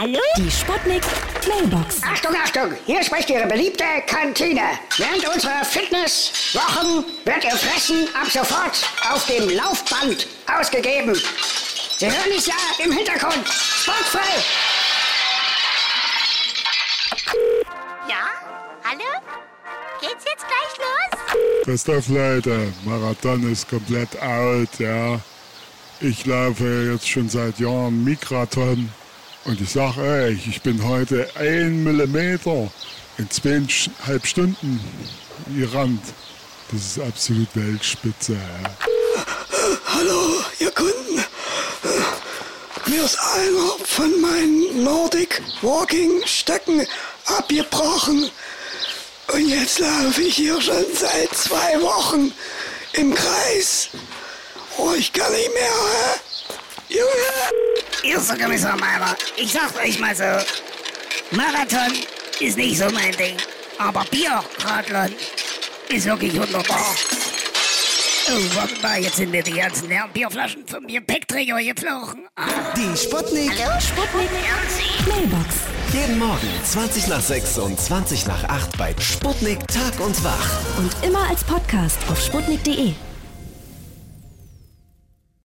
Hallo? Die Sputnik Mailbox. Achtung, Achtung! Hier spricht Ihre beliebte Kantine. Während unserer Fitnesswochen wird Ihr Fressen ab sofort auf dem Laufband ausgegeben. Sie hören es ja im Hintergrund. Sportfrei! Ja? Hallo? Geht's jetzt gleich los? Christoph Leute, Marathon ist komplett out, ja. Ich laufe jetzt schon seit Jahren Mikrathon und ich sag euch, ich bin heute ein Millimeter in zweieinhalb Stunden gerannt. Das ist absolut Weltspitze. Hallo, ihr Kunden. Mir ist einer von meinen Nordic Walking Stöcken abgebrochen. Und jetzt laufe ich hier schon seit zwei Wochen im Kreis. Oh, ich kann nicht mehr. Erster Kommissar Meiner, ich sag's euch mal so. Marathon ist nicht so mein Ding. Aber Bierradlern ist wirklich wunderbar. Oh, warte mal, jetzt sind mir die ganzen leeren Bierflaschen vom Gepäckträger geflogen. Ah. Die Sputnik. Hallo, Sputnik Mailbox. Jeden Morgen 20 nach 6 und 20 nach 8 bei Sputnik Tag und Wach. Und immer als Podcast auf sputnik.de.